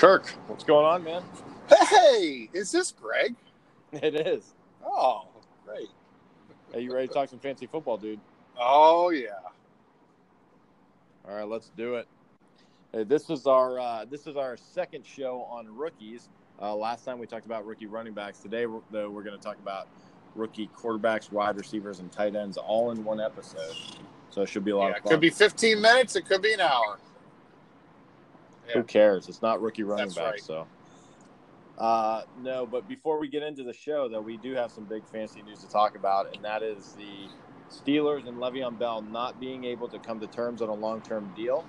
Kirk, what's going on, man? Hey, is this Greg? It is. Oh, great. Hey, you ready to talk some fancy football, dude? Oh yeah. All right, let's do it. Hey, this is our uh, this is our second show on rookies. Uh, last time we talked about rookie running backs. Today, though, we're going to talk about rookie quarterbacks, wide receivers, and tight ends all in one episode. So it should be a lot yeah of it could be 15 minutes. It could be an hour. Who cares? It's not rookie running That's back, right. so. Uh, no, but before we get into the show, though, we do have some big fancy news to talk about, and that is the Steelers and Le'Veon Bell not being able to come to terms on a long-term deal.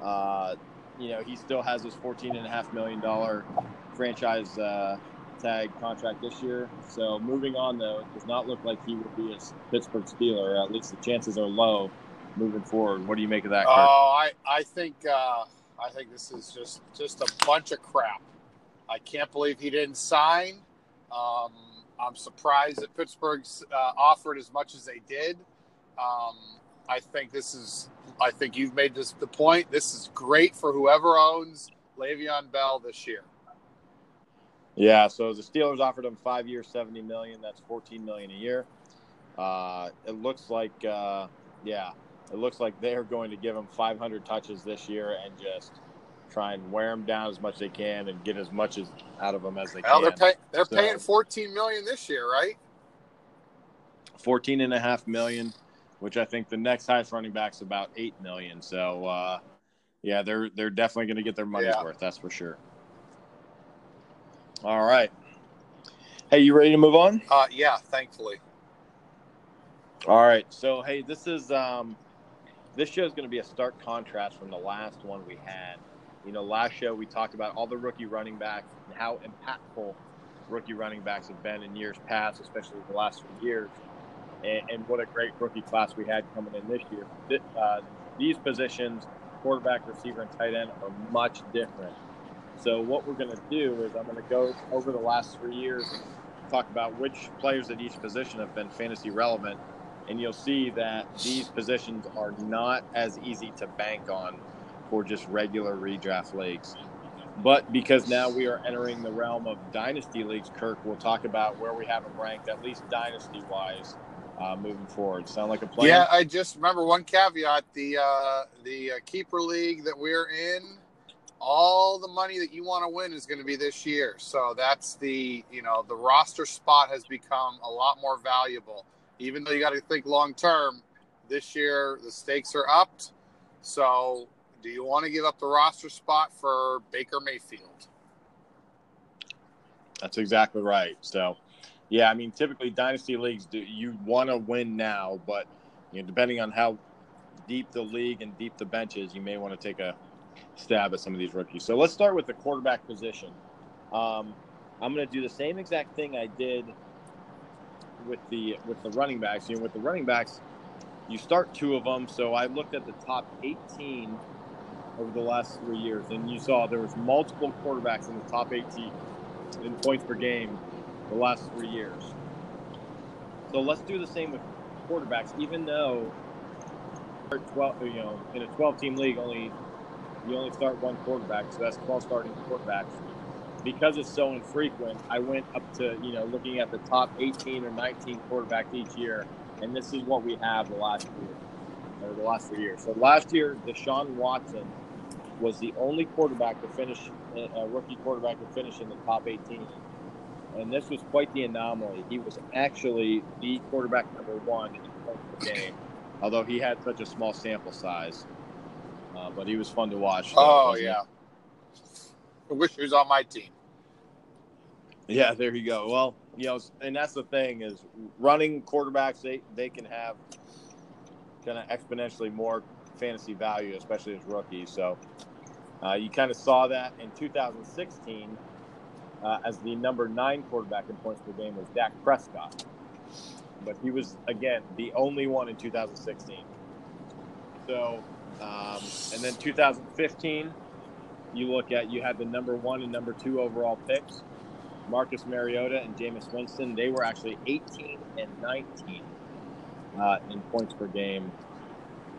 Uh, you know, he still has his fourteen and a half million dollar franchise uh, tag contract this year. So moving on, though, it does not look like he will be a Pittsburgh Steeler. At least the chances are low moving forward. What do you make of that? Kirk? Oh, I I think uh, I think this is just just a bunch of crap. I can't believe he didn't sign. Um, I'm surprised that Pittsburgh's uh, offered as much as they did. Um, I think this is. I think you've made this the point. This is great for whoever owns Le'Veon Bell this year. Yeah, so the Steelers offered him five years, seventy million. That's fourteen million a year. Uh, it looks like, uh, yeah, it looks like they are going to give him five hundred touches this year and just try and wear him down as much as they can and get as much as out of him as they Well, they're can. pay, they're So- paying 14 million this year, right? 14 and a half million, which I think the next highest running back's about eight million. So, uh, yeah, they're they're definitely going to get their money's Yeah. worth. That's for sure. All right. Hey, you ready to move on? Uh, yeah, thankfully. All right. So, hey, this is um, this show is going to be a stark contrast from the last one we had. You know, last show we talked about all the rookie running backs and how impactful rookie running backs have been in years past, especially the last few years, and, and what a great rookie class we had coming in this year. Uh, these positions, quarterback, receiver, and tight end, are much different. So, what we're going to do is I'm going to go over the last three years and talk about which players at each position have been fantasy relevant and you'll see that these positions are not as easy to bank on for just regular redraft leagues. But because now we are entering the realm of dynasty leagues, Kirk, we'll talk about where we have them ranked, at least dynasty wise, uh, moving forward. Sound like a plan? Yeah, I just remember one caveat: the uh, the uh, keeper league that we're in, all the money that you want to win is going to be this year. So that's the you know the roster spot has become a lot more valuable. Even though you got to think long term, this year the stakes are upped. So, do you want to give up the roster spot for Baker Mayfield? That's exactly right. So, yeah, I mean, typically dynasty leagues, do you want to win now, but you know, depending on how deep the league and deep the bench is, you may want to take a stab at some of these rookies. So let's start with the quarterback position. Um, I'm going to do the same exact thing I did with the with the running backs. You know, with the running backs, you start two of them. So I looked at the top 18 over the last three years, and you saw there was multiple quarterbacks in the top 18 in points per game the last three years. So let's do the same with quarterbacks, even though 12, you know, in a 12 team league, only you only start one quarterback, so that's 12 starting quarterbacks. Because it's so infrequent, I went up to, you know, looking at the top 18 or 19 quarterbacks each year, and this is what we have the last year, or the last three years. So last year, Deshaun Watson was the only quarterback to finish, a rookie quarterback to finish in the top 18 and this was quite the anomaly. He was actually the quarterback number one in points per game, although he had such a small sample size. Uh, but he was fun to watch. so, Oh yeah. I wish he was on my team. Yeah. There you go. Well, you know, and that's the thing is running quarterbacks. They they can have kind of exponentially more fantasy value, especially as rookies. So uh, you kind of saw that in 2016 uh, as the number nine quarterback in points per game was Dak Prescott. But he was, again, the only one in 2016. So, um, and then 2015, you look at, you had the number one and number two overall picks, Marcus Mariota and Jameis Winston. They were actually 18 and 19 uh, in points per game.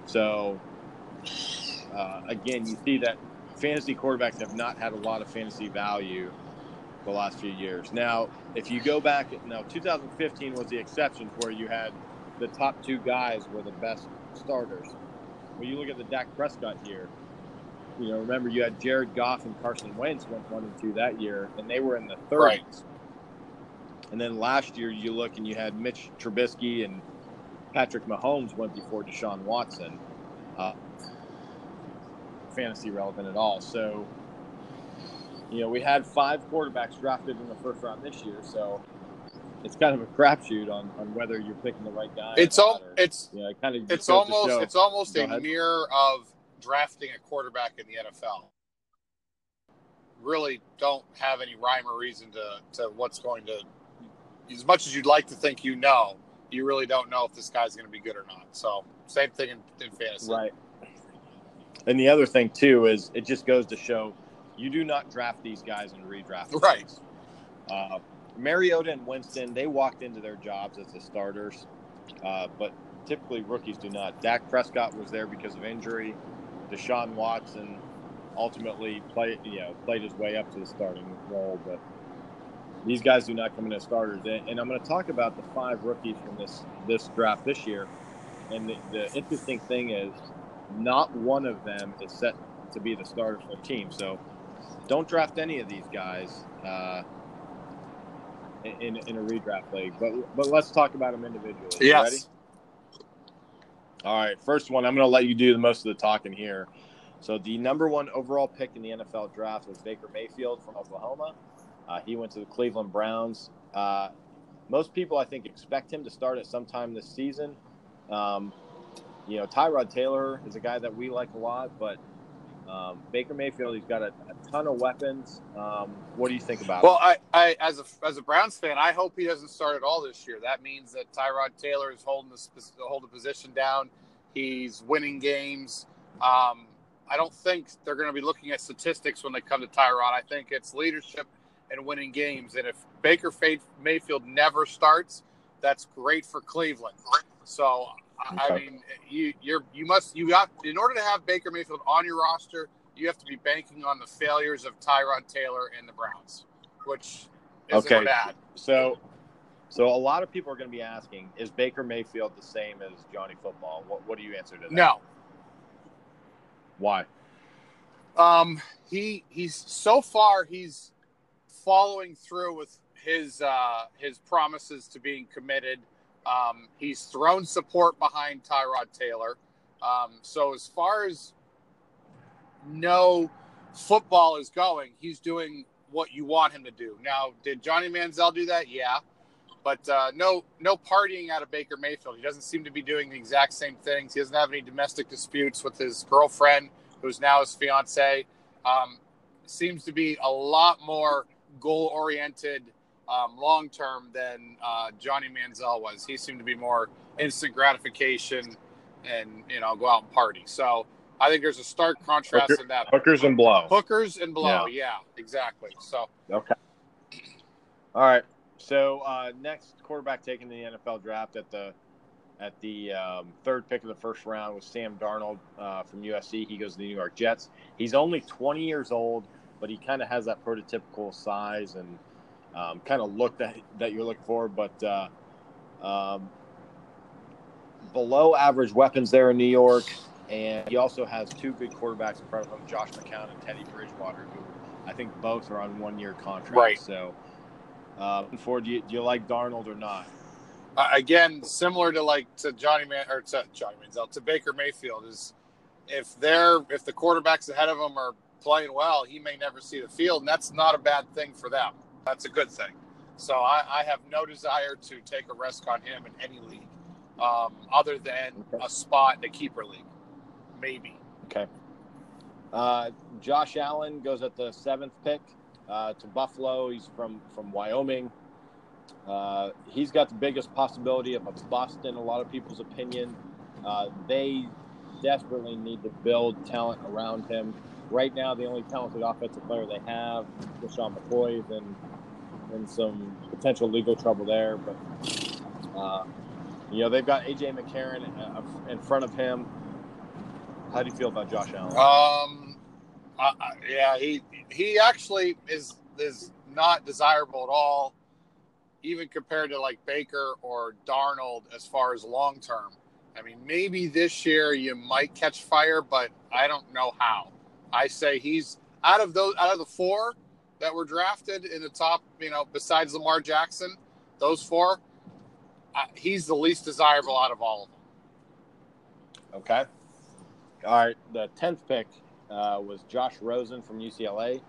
So, uh, again, you see that fantasy quarterbacks have not had a lot of fantasy value the last few years. Now, if you go back, now 2015 was the exception where you had the top two guys were the best starters. When you look at the Dak Prescott year, you know, remember you had Jared Goff and Carson Wentz went one and two that year, and they were in the 30s. Right. And then last year, you look and you had Mitch Trubisky and Patrick Mahomes went before Deshaun Watson. Uh, fantasy relevant at all. So, you know, we had five quarterbacks drafted in the first round this year. So it's kind of a crapshoot on, on whether you're picking the right guy. It's all, it's yeah, kind of it's almost it's almost a mirror of drafting a quarterback in the NFL. Really don't have any rhyme or reason to, to what's going to as much as you'd like to think you know, you really don't know if this guy's going to be good or not. So same thing in, in fantasy. Right. And the other thing too is it just goes to show you do not draft these guys and redraft. them. Right. Uh, Mariota and Winston, they walked into their jobs as the starters, uh, but typically rookies do not. Dak Prescott was there because of injury. Deshaun Watson ultimately played, you know, played his way up to the starting role, but these guys do not come in as starters. And I'm going to talk about the five rookies from this this draft this year. And the, the interesting thing is, not one of them is set to be the starter for the team. So don't draft any of these guys uh, in, in a redraft league. But but let's talk about them individually. Yes. All right. First one, I'm going to let you do the most of the talking here. So the number one overall pick in the NFL draft was Baker Mayfield from Oklahoma. Uh, he went to the Cleveland Browns. Uh, most people, I think, expect him to start at some time this season. Um, you know, Tyrod Taylor is a guy that we like a lot, but um, Baker Mayfield, he's got a, a ton of weapons. Um, what do you think about well, it? I, I, as a as a Browns fan, I hope he doesn't start at all this year. That means that Tyrod Taylor is holding the hold the position down. He's winning games. Um, I don't think they're going to be looking at statistics when they come to Tyrod. I think it's leadership and winning games. And if Baker Mayfield never starts, that's great for Cleveland. So I mean, you you're you must you got in order to have Baker Mayfield on your roster, you have to be banking on the failures of Tyrod Taylor and the Browns, which is okay. bad. So, so a lot of people are going to be asking: Is Baker Mayfield the same as Johnny Football? What What do you answer to that? No. Why? Um, he he's so far he's following through with his uh, his promises to being committed. Um, he's thrown support behind Tyrod Taylor. Um, so as far as no football is going, he's doing what you want him to do. Now, did Johnny Manziel do that? Yeah, but uh, no no partying out of Baker Mayfield. He doesn't seem to be doing the exact same things. He doesn't have any domestic disputes with his girlfriend, who's now his fiance. Um, seems to be a lot more goal oriented um, long term than uh, Johnny Manziel was. He seemed to be more instant gratification and you know go out and party. So I think there's a stark contrast Hooker, in that. Hookers and blow. Hookers and blow. Yeah, yeah exactly. So okay. All right. So uh, next quarterback taken in the NFL draft at the at the um, third pick of the first round was Sam Darnold uh, from USC. He goes to the New York Jets. He's only 20 years old but he kind of has that prototypical size and um, kind of look that that you're looking for. But uh, um, below average weapons there in New York, and he also has two good quarterbacks in front of him, Josh McCown and Teddy Bridgewater, who I think both are on one year contracts. Right. So, uh, for do you, do you like Darnold or not? Uh, again, similar to like to Johnny Man or to Johnny Manziel to Baker Mayfield is if they're if the quarterbacks ahead of them are playing well, he may never see the field, and that's not a bad thing for them. That's a good thing. So I, I have no desire to take a risk on him in any league, um, other than okay. a spot in the keeper league, maybe. Okay. Uh, Josh Allen goes at the seventh pick uh, to Buffalo. He's from from Wyoming. Uh, he's got the biggest possibility of a bust in a lot of people's opinion. Uh, they desperately need to build talent around him right now the only talented offensive player they have, LeSean McCoy, is in, in some potential legal trouble there. But, uh, you know, they've got A.J. McCarron uh, in front of him. How do you feel about Josh Allen? Um, yeah, he he actually is is not desirable at all, even compared to like Baker or Darnold as far as long term. I mean, maybe this year you might catch fire, but I don't know how. I say he's out of those out of the four that were drafted in the top, you know, besides Lamar Jackson, those four, uh, he's the least desirable out of all of them. Okay. All right. The tenth pick uh, was Josh Rosen from UCLA.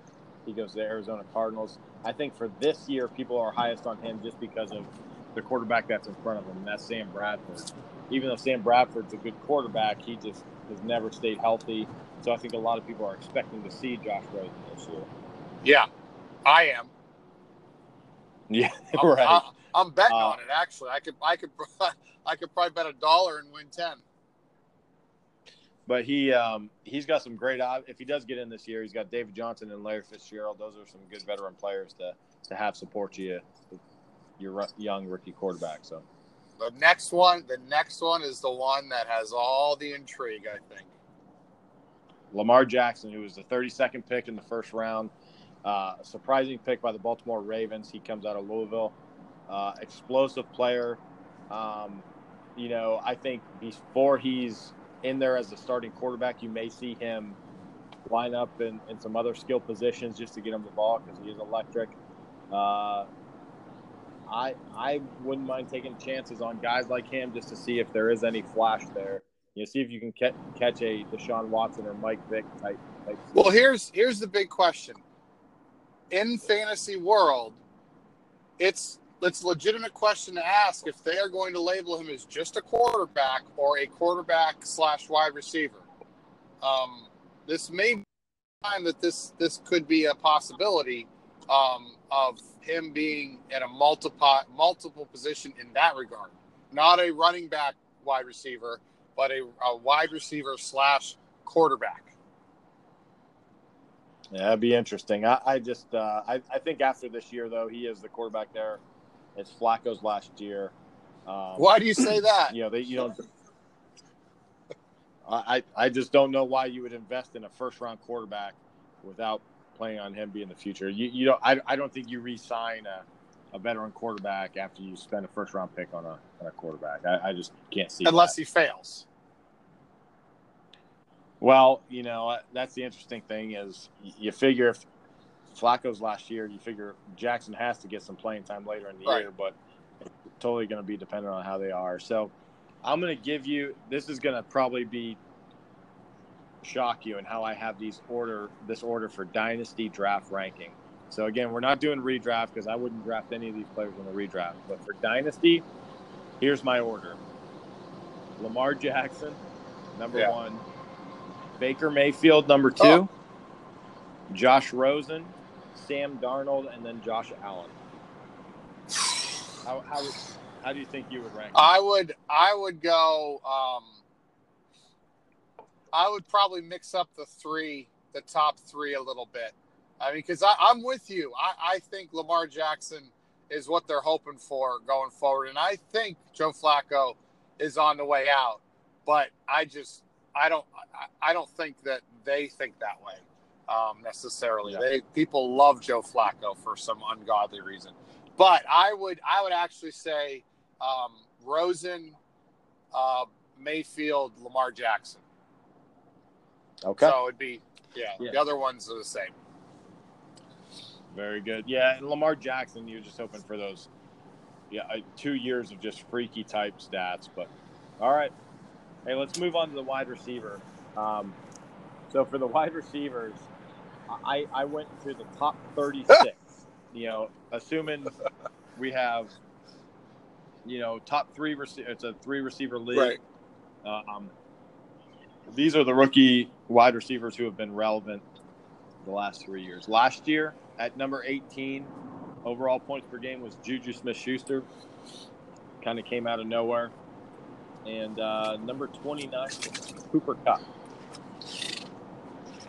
He goes to the Arizona Cardinals. I think for this year, people are highest on him just because of the quarterback that's in front of him, and that's Sam Bradford. Even though Sam Bradford's a good quarterback, he just has never stayed healthy. So I think a lot of people are expecting to see Josh Rosen this year. Yeah, I am. Yeah, I'm, right. I, I'm betting Uh, on it. Actually, I could, I could, I could probably bet a dollar and win ten. But he um, he's got some great. If he does get in this year, he's got David Johnson and Larry Fitzgerald. Those are some good veteran players to to have support you, your young rookie quarterback. So The next one, the next one is the one that has all the intrigue. I think. Lamar Jackson, who was the 32nd pick in the first round, uh, a surprising pick by the Baltimore Ravens. He comes out of Louisville, uh, explosive player. Um, you know, I think before he's in there as a starting quarterback, you may see him line up in, in some other skill positions just to get him the ball because he is electric. Uh, I I wouldn't mind taking chances on guys like him just to see if there is any flash there. You know, see if you can catch, catch a Deshaun Watson or Mike Vick type. type Well, here's here's the big question. In fantasy world, it's it's a legitimate question to ask if they are going to label him as just a quarterback or a quarterback slash wide receiver. Um, this may be time that this this could be a possibility um, of him being in a multiple multiple position in that regard. Not a running back wide receiver, but a, a wide receiver slash quarterback. Yeah, that'd be interesting. I, I just uh, I, I think after this year though, he is the quarterback there. It's Flacco's last year. Um, Why do you say that? You know, they you don't. I I just don't know why you would invest in a first round quarterback without playing on him being the future. You you don't I, I don't think you re-sign a, a veteran quarterback after you spend a first round pick on a, on a quarterback. I, I just can't see Unless that. he fails. Well, you know uh, that's the interesting thing is you figure if Flacco's last year, you figure Jackson has to get some playing time later in the Right. year, but it's totally going to be dependent on how they are. So I'm going to give you this is going to probably be shock you and how I have these order this order for dynasty draft ranking. So again, we're not doing redraft because I wouldn't draft any of these players in the redraft. But for dynasty, here's my order: Lamar Jackson, number Yeah. one; Baker Mayfield, number two; Oh. Josh Rosen, Sam Darnold, and then Josh Allen. How how, how do you think you would rank? I would I would go um I would probably mix up the three, the top three a little bit. I mean, because I'm with you. I, I think Lamar Jackson is what they're hoping for going forward. And I think Joe Flacco is on the way out. But I just I don't I, I don't think that they think that way um, necessarily. Yeah. They people love Joe Flacco for some ungodly reason. But I would I would actually say um, Rosen, uh, Mayfield, Lamar Jackson. okay. So it'd be yeah, Yeah. The other ones are the same. Very good. Yeah, and Lamar Jackson, you're just hoping for those, yeah, two years of just freaky type stats. But all right, hey, let's move on to the wide receiver. Um, so for the wide receivers, I I went to the top 36. you know, assuming we have, you know, top three. Rece- it's a three receiver league. Um, these are the rookie wide receivers who have been relevant the last three years. Last year, at number 18, overall points per game was Juju Smith Schuster. Kind of came out of nowhere. And uh, number 29 Cooper Kupp.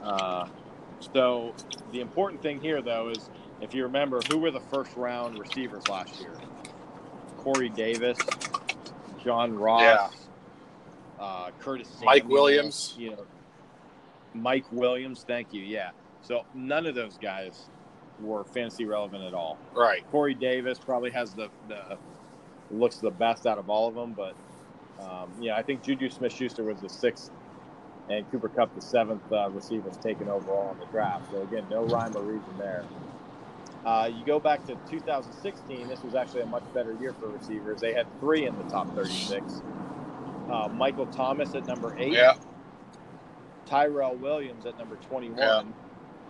Uh, so the important thing here, though, is if you remember, who were the first round receivers last year? Corey Davis, John Ross, Yeah. uh, Curtis Mike Samuel, Williams. You know, Mike Williams, thank you. Yeah. So none of those guys were fantasy relevant at all. Right. Corey Davis probably has the, the looks the best out of all of them, but um, yeah, I think Juju Smith Schuster was the sixth and Cooper Kupp the seventh uh, receivers taken overall in the draft. So again, no rhyme or reason there. Uh, you go back to 2016. This was actually a much better year for receivers. They had three in the top 36. Uh, Michael Thomas at number eight. Yeah. Tyrell Williams at number 21. Yeah.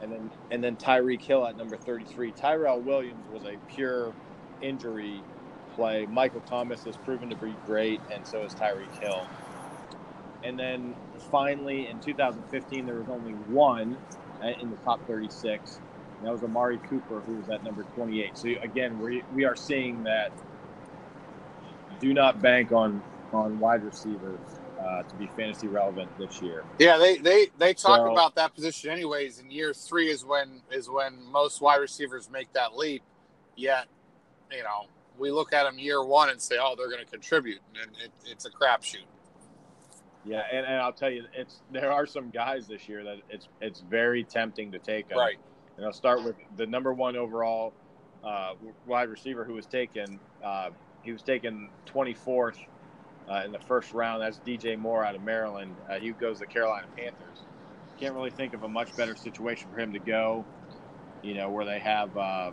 And then and then Tyreek Hill at number 33. Tyrell Williams was a pure injury play. Michael Thomas has proven to be great, and so is Tyreek Hill. And then finally in 2015, there was only one uh, in the top 36. And that was Amari Cooper, who was at number 28. So again, we, we are seeing that do not bank on on wide receivers uh, to be fantasy relevant this year. Yeah, they they they talk So- about that position anyways. In year three is when is when most wide receivers make that leap. Yet, you know, we look at them year one and say, oh, they're going to contribute, and it, it's a crapshoot. Yeah, and, and I'll tell you, it's there are some guys this year that it's it's very tempting to take. 'em. Right. And I'll start with the number one overall uh, wide receiver who was taken. Uh, he was taken 24th uh, in the first round. That's DJ Moore out of Maryland. Uh, he goes to the Carolina Panthers. Can't really think of a much better situation for him to go. You know, where they have, uh,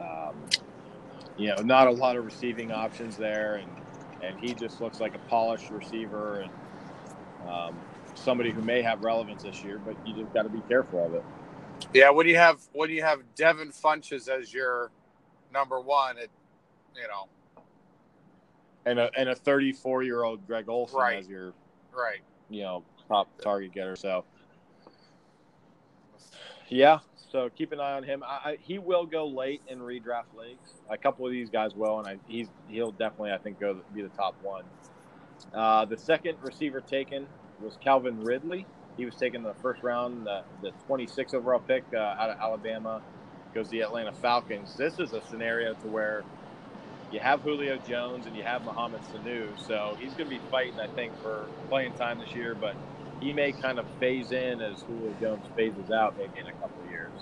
um, you know, not a lot of receiving options there, and and he just looks like a polished receiver and um, somebody who may have relevance this year, but you just got to be careful of it. Yeah, when you have when you have Devin Funchess as your number one, it you know and a and a 34 year old Greg Olsen Right. as your right. you know top target getter. So yeah, so keep an eye on him. I, I, he will go late in redraft leagues. A couple of these guys will, and I, he's he'll definitely I think go be the top one. Uh, the second receiver taken was Calvin Ridley. He was taken in the first round, the, the 26 overall pick uh, out of Alabama. Goes the Atlanta Falcons. This is a scenario to where you have Julio Jones and you have Mohamed Sanu, so he's going to be fighting, I think, for playing time this year. But he may kind of phase in as Julio Jones phases out, maybe in a couple of years.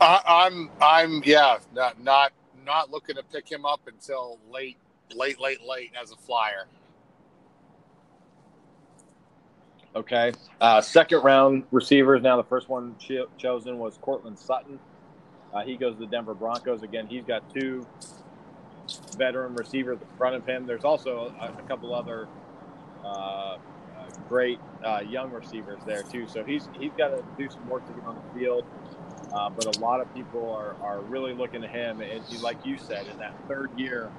I, I'm I'm yeah not not not looking to pick him up until late late late late as a flyer. Okay. Uh, second round receivers. Now the first one cho- chosen was Courtland Sutton. Uh, he goes to the Denver Broncos again. He's got two veteran receivers in front of him. There's also a, a couple other uh, uh, great uh, young receivers there too. So he's he's got to do some work to get on the field. Uh, but a lot of people are, are really looking to him, and he, like you said, in that third year,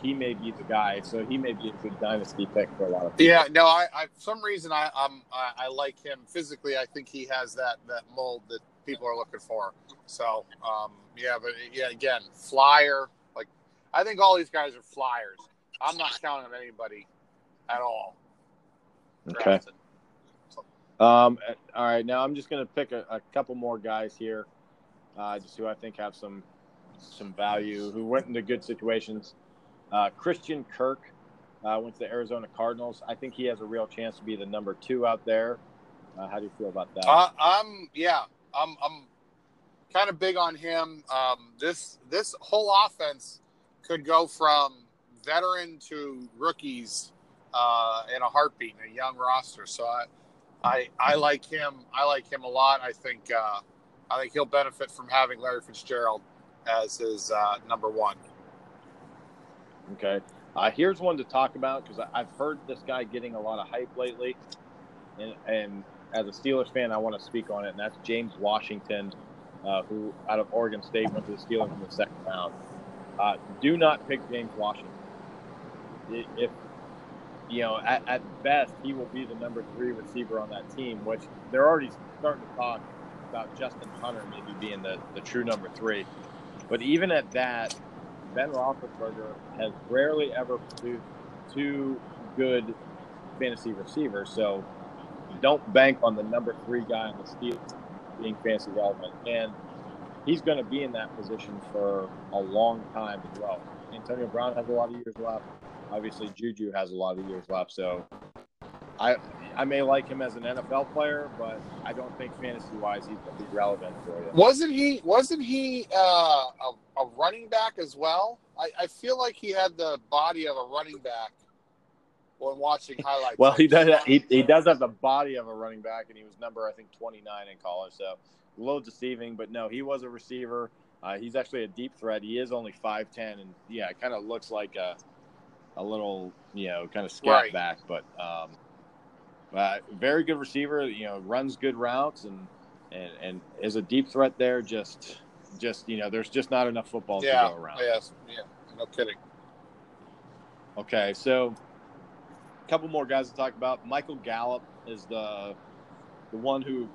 he may be the guy. So he may be a good dynasty pick for a lot of people. Yeah, no, I, I for some reason I I'm, I, I like him physically. I think he has that that mold that people are looking for. So um, yeah, but yeah, again, flyer. Like I think all these guys are flyers. I'm not counting on anybody at all. Okay. Um, all right, now I'm just going to pick a, a couple more guys here, uh, just who I think have some some value, who went into good situations. Uh, Christian Kirk uh, went to the Arizona Cardinals. I think he has a real chance to be the number two out there. Uh, how do you feel about that? Uh, I'm yeah, I'm I'm kind of big on him. Um, this this whole offense could go from veteran to rookies uh, in a heartbeat a young roster. So I, I I like him. I like him a lot. I think uh, I think he'll benefit from having Larry Fitzgerald as his uh, number one. Okay. Uh, here's one to talk about because I've heard this guy getting a lot of hype lately, and, and as a Steelers fan, I want to speak on it, and that's James Washington, uh, who out of Oregon State went to the Steelers in the second round. Uh, do not pick James Washington. If you know, at, at best, he will be the number three receiver on that team, which they're already starting to talk about Justin Hunter maybe being the, the true number three. But even at that, Ben Roethlisberger has rarely ever produced two good fantasy receivers. So don't bank on the number three guy on the Steelers being fantasy relevant. And he's going to be in that position for a long time as well. Antonio Brown has a lot of years left. Obviously, Juju has a lot of years left. So I I may like him as an NFL player, but I don't think fantasy wise he's going to be relevant for you. Wasn't he? Wasn't he uh, a, a running back as well? I, I feel like he had the body of a running back when watching highlights. well, he does. He, he does have the body of a running back, and he was number I think 29 in college. So a little deceiving, but no, he was a receiver. Uh, he's actually a deep threat. He is only 5'10, and yeah, it kind of looks like a a little you know kind of scat Right. back, but um, uh, very good receiver. You know, runs good routes and and and is a deep threat there. Just just you know, there's just not enough footballs yeah, to go around. yes, yeah, no kidding. Okay, so a couple more guys to talk about. Michael Gallup is the the one who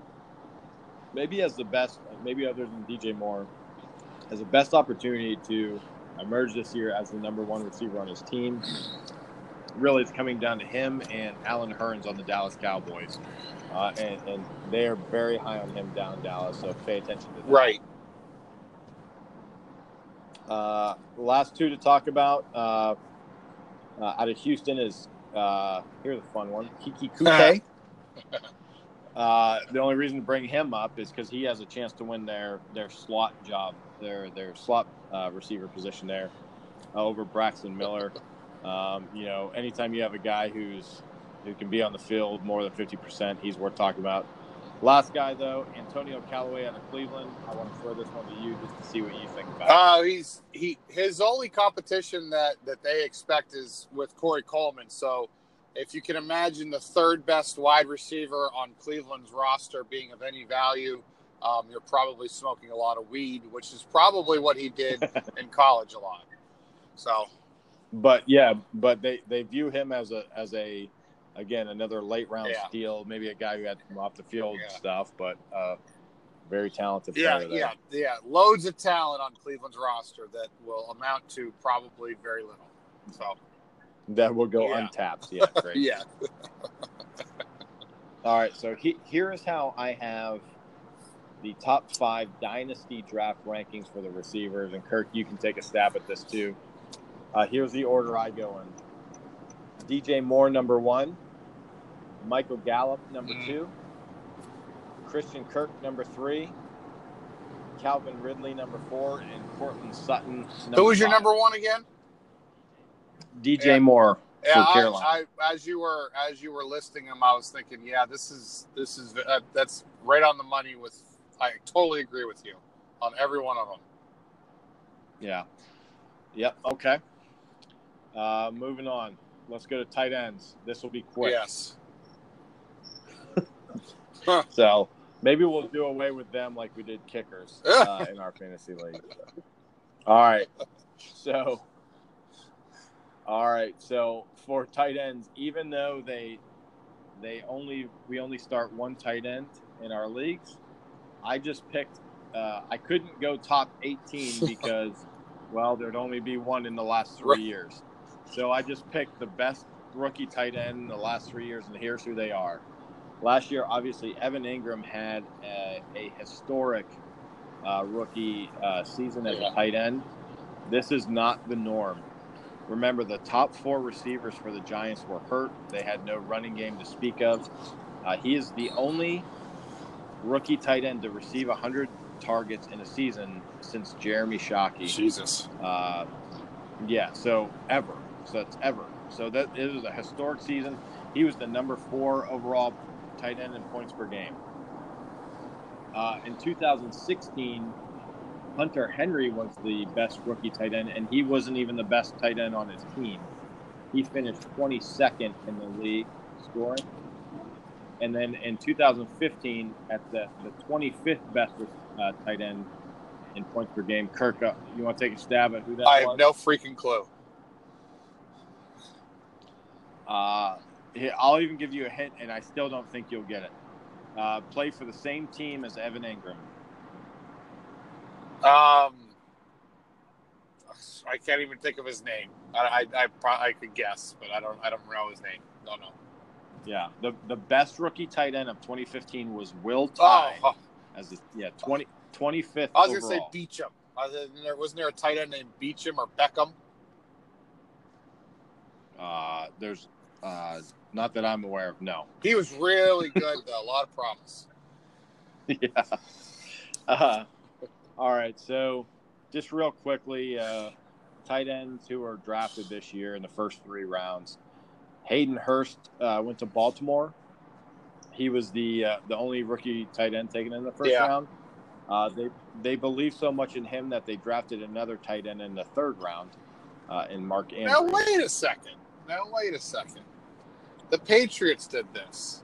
maybe has the best, maybe other than DJ Moore, has the best opportunity to emerge this year as the number one receiver on his team. Really, it's coming down to him and Allen Hurns on the Dallas Cowboys, uh, and, and they are very high on him down Dallas. So pay attention to that. Right. Uh, the last two to talk about uh, uh, out of Houston is uh, here's a fun one, Keke Coutee. uh, the only reason to bring him up is because he has a chance to win their their slot job, their their slot uh, receiver position there uh, over Braxton Miller. Um, you know, anytime you have a guy who's who can be on the field more than fifty percent, he's worth talking about. Last guy though, Antonio Callaway out of Cleveland. I want to throw this one to you just to see what you think about. it. Uh, he's he his only competition that that they expect is with Corey Coleman. So, if you can imagine the third best wide receiver on Cleveland's roster being of any value, um, you're probably smoking a lot of weed, which is probably what he did in college a lot. So, But yeah, but they they view him as a as a again another late round Yeah. steal, maybe a guy who had some off the field Yeah. stuff, but uh, very talented yeah, yeah, yeah, loads of talent on Cleveland's roster that will amount to probably very little. So, That will go Yeah. untapped. Yeah, great. yeah, All right, so he, here is how I have the top five dynasty draft rankings for the receivers, and Kirk, you can take a stab at this too. Uh, here's the order I go in: DJ Moore number one, Michael Gallup number Mhm. two, Christian Kirk number three, Calvin Ridley number four, and Courtland Sutton. Number who was your five. number one again? DJ Yeah. Moore Yeah, for I, Carolina. I, as you were as you were listing them, I was thinking, yeah, this is this is uh, that's right on the money. With I totally agree with you on every one of them. Yeah. Yep. Okay. Uh, moving on. Let's go to tight ends. This will be quick. Yes, So maybe we'll do away with them like we did kickers uh, in our fantasy league. All right. So, all right. So for tight ends, even though they they only we only start one tight end in our leagues, I just picked. Uh, I couldn't go top 18 because, well, there'd only be one in the last three Right. years. So I just picked the best rookie tight end in the last three years, and here's who they are. Last year, obviously, Evan Engram had a, a historic uh, rookie uh, season as Yeah. a tight end. This is not the norm. Remember, the top four receivers for the Giants were hurt. They had no running game to speak of. Uh, he is the only rookie tight end to receive 100 targets in a season since Jeremy Shockey. Jesus. Uh, yeah, so ever. So it's ever. So that it was a historic season. He was the number four overall tight end in points per game. Uh, in 2016, Hunter Henry was the best rookie tight end, and he wasn't even the best tight end on his team. He finished 22nd in the league scoring. And then in 2015, at the, the 25th best uh, tight end in points per game, Kirk, uh, you want to take a stab at who that I was? have no freaking clue. Uh, I'll even give you a hint, and I still don't think you'll get it. Uh, played for the same team as Evan Engram. Um, I can't even think of his name. I I, I, pro- I could guess, but I don't I don't know his name. No, no. Yeah, the the best rookie tight end of 2015 was Will Tye oh, as the yeah 20 25th. I was gonna say overall. Beecham. There wasn't there a tight end named Beecham or Beckham? Uh, there's uh, Not that I'm aware of. No. He was really good though. A lot of promise. yeah. Uh, all right. So, just real quickly, uh, tight ends who are drafted this year in the first three rounds. Hayden Hurst uh, went to Baltimore. He was the uh, the only rookie tight end taken in the first Yeah. round. Uh, they they believe so much in him that they drafted another tight end in the third round, uh, in Mark Andrews. Now wait a second. Now wait a second. The Patriots did this.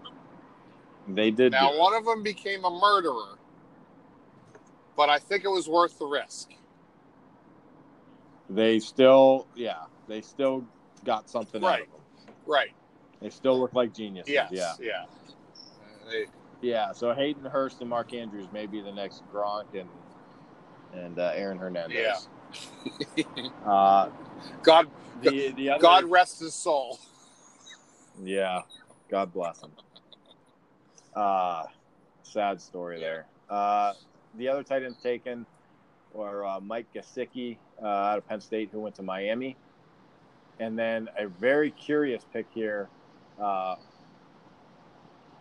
They did. Now one of them became a murderer, but I think it was worth the risk. They still, yeah, they still got something out of them. Right. They still look like geniuses. Yes. Yeah. Yeah. Uh, they- Yeah, so Hayden Hurst and Mark Andrews may be the next Gronk and and uh, Aaron Hernandez. Uh, God, the the other, God rest his soul. yeah, God bless him. Uh, sad story there. Uh, the other tight ends taken were uh, Mike Gesicki uh, out of Penn State, who went to Miami, and then a very curious pick here. Uh,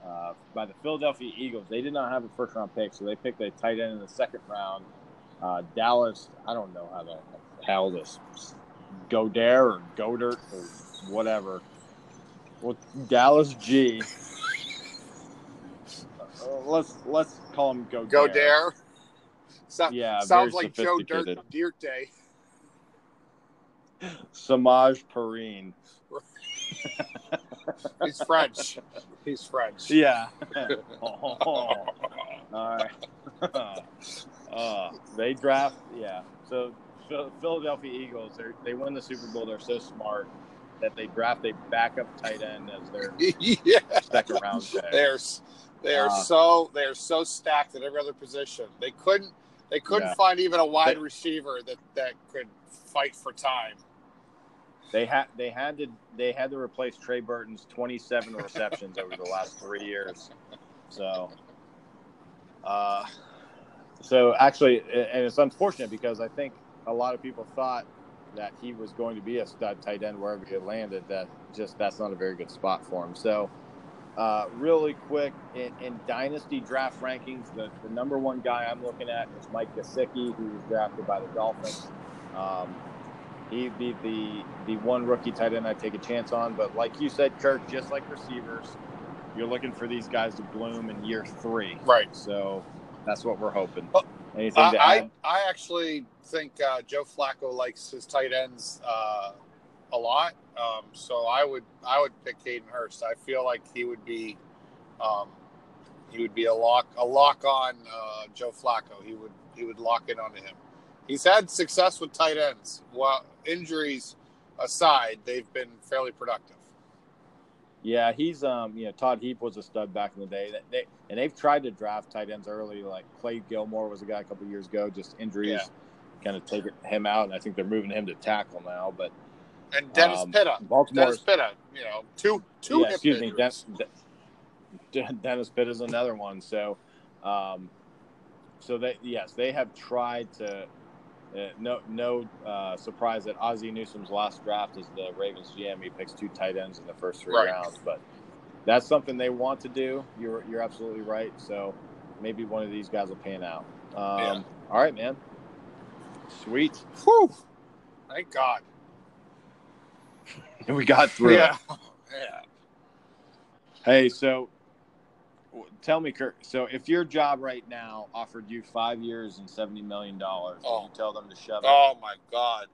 uh, by the Philadelphia Eagles. They did not have a first round pick, so they picked a tight end in the second round. Uh, Dallas, I don't know how the hell this Godare or Goedert or whatever. Well, Dallas G. Uh, let's let's call him Godare. Go dare. So, Yeah, sounds like Joe Dirt. Dirt Day. Samaje Perine. He's French. He's French. Yeah. Oh, all right. uh, they draft, yeah. So Philadelphia Eagles, they they win the Super Bowl. They're so smart that they draft a backup tight end as their yeah. second round pick. They're they are Uh, so they are so stacked at every other position. They couldn't they couldn't Yeah. find even a wide They- receiver that that could fight for time. They had they had to they had to replace Trey Burton's 27 receptions over the last three years. So, uh, so actually, and it's unfortunate because I think a lot of people thought that he was going to be a stud tight end wherever he landed. That just that's not a very good spot for him. So, uh, really quick in, in dynasty draft rankings, the, the number one guy I'm looking at is Mike Gesicki, who was drafted by the Dolphins. Um, he'd be the the one rookie tight end I take a chance on. But like you said, Kirk, just like receivers, you're looking for these guys to bloom in year three. Right. So that's what we're hoping. Anything to I, add? I I actually think uh, Joe Flacco likes his tight ends uh, a lot. Um, so I would I would pick Caden Hurst. I feel like he would be um, he would be a lock a lock on uh, Joe Flacco. He would he would lock in onto him. He's had success with tight ends. Well, injuries aside, they've been fairly productive. Yeah, he's um, you know, Todd Heap was a stud back in the day. That they and they've tried to draft tight ends early. Like Clay Gilmore was a guy a couple years ago. Just injuries Yeah. kind of taking him out, and I think they're moving him to tackle now. But And Dennis um, Pitta, Baltimore, Dennis Pitta, you know, two two yeah, excuse me, injuries. Den- Den- Dennis Pitt is another one. So, um, so they yes, they have tried to. Uh, no, no uh, surprise that Ozzie Newsome's last draft is the Ravens GM. He picks two tight ends in the first three Right. rounds, but that's something they want to do. You're you're absolutely right. So maybe one of these guys will pan out. Um, Yeah. All right, man. Sweet. Whew. Thank God. and We got through. Yeah. Yeah. Hey, so tell me, Kirk. So if your job right now offered you five years and seventy million dollars, Oh. would you tell them to shove it? Oh my God.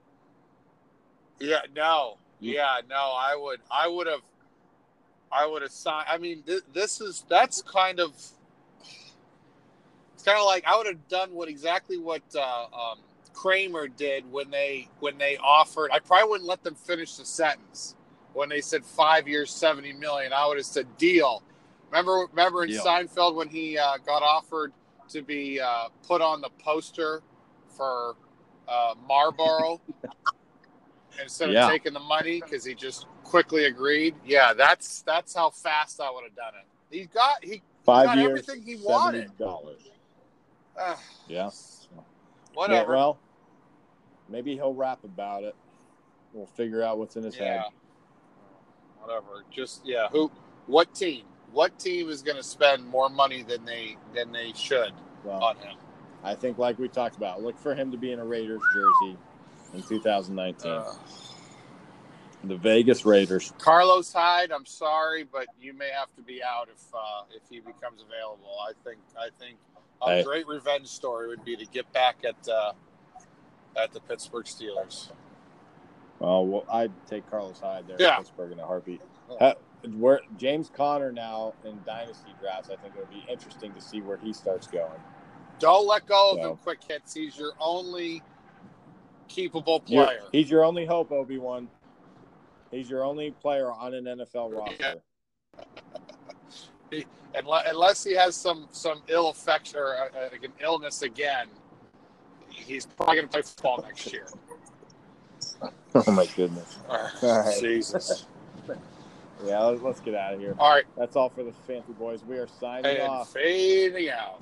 Yeah. No. You- Yeah. No. I would. I would have. I would have signed. I mean, th- this is that's kind of. It's kind of like I would have done what exactly what uh, um, Kramer did when they when they offered. I probably wouldn't let them finish the sentence when they said five years, seventy million. I would have said deal. Remember, remember in Deal. Seinfeld when he uh, got offered to be uh, put on the poster for uh, Marlboro instead of taking the money because he just quickly agreed. Yeah, that's that's how fast I would have done it. He got he Five got years, everything he wanted. dollars. uh, Yeah. whatever. Yeah, well, maybe he'll rap about it. We'll figure out what's in his Yeah. head. whatever. Just yeah, who? What team? What team is going to spend more money than they than they should Well, on him? I think, like we talked about, look for him to be in a Raiders jersey in 2019. Uh, the Vegas Raiders. Carlos Hyde, I'm sorry, but you may have to be out if uh, if he becomes available. I think I think a Hey. great revenge story would be to get back at uh, at the Pittsburgh Steelers. Oh, well, I'd take Carlos Hyde there Yeah. in Pittsburgh in a heartbeat. Uh, where James Conner now in dynasty drafts, I think it would be interesting to see where he starts going. Don't let go of So- him quick hits. He's your only keepable You're- player. he's your only hope, Obi Wan. He's your only player on an NFL roster. Unless, unless he has some some ill effect or uh, uh, like an illness again, he's probably going to play football next year. Oh my goodness. right. Jesus. Yeah, let's, let's get out of here. All right, That's all for the Fancy Boys. We are signing and off. fading out.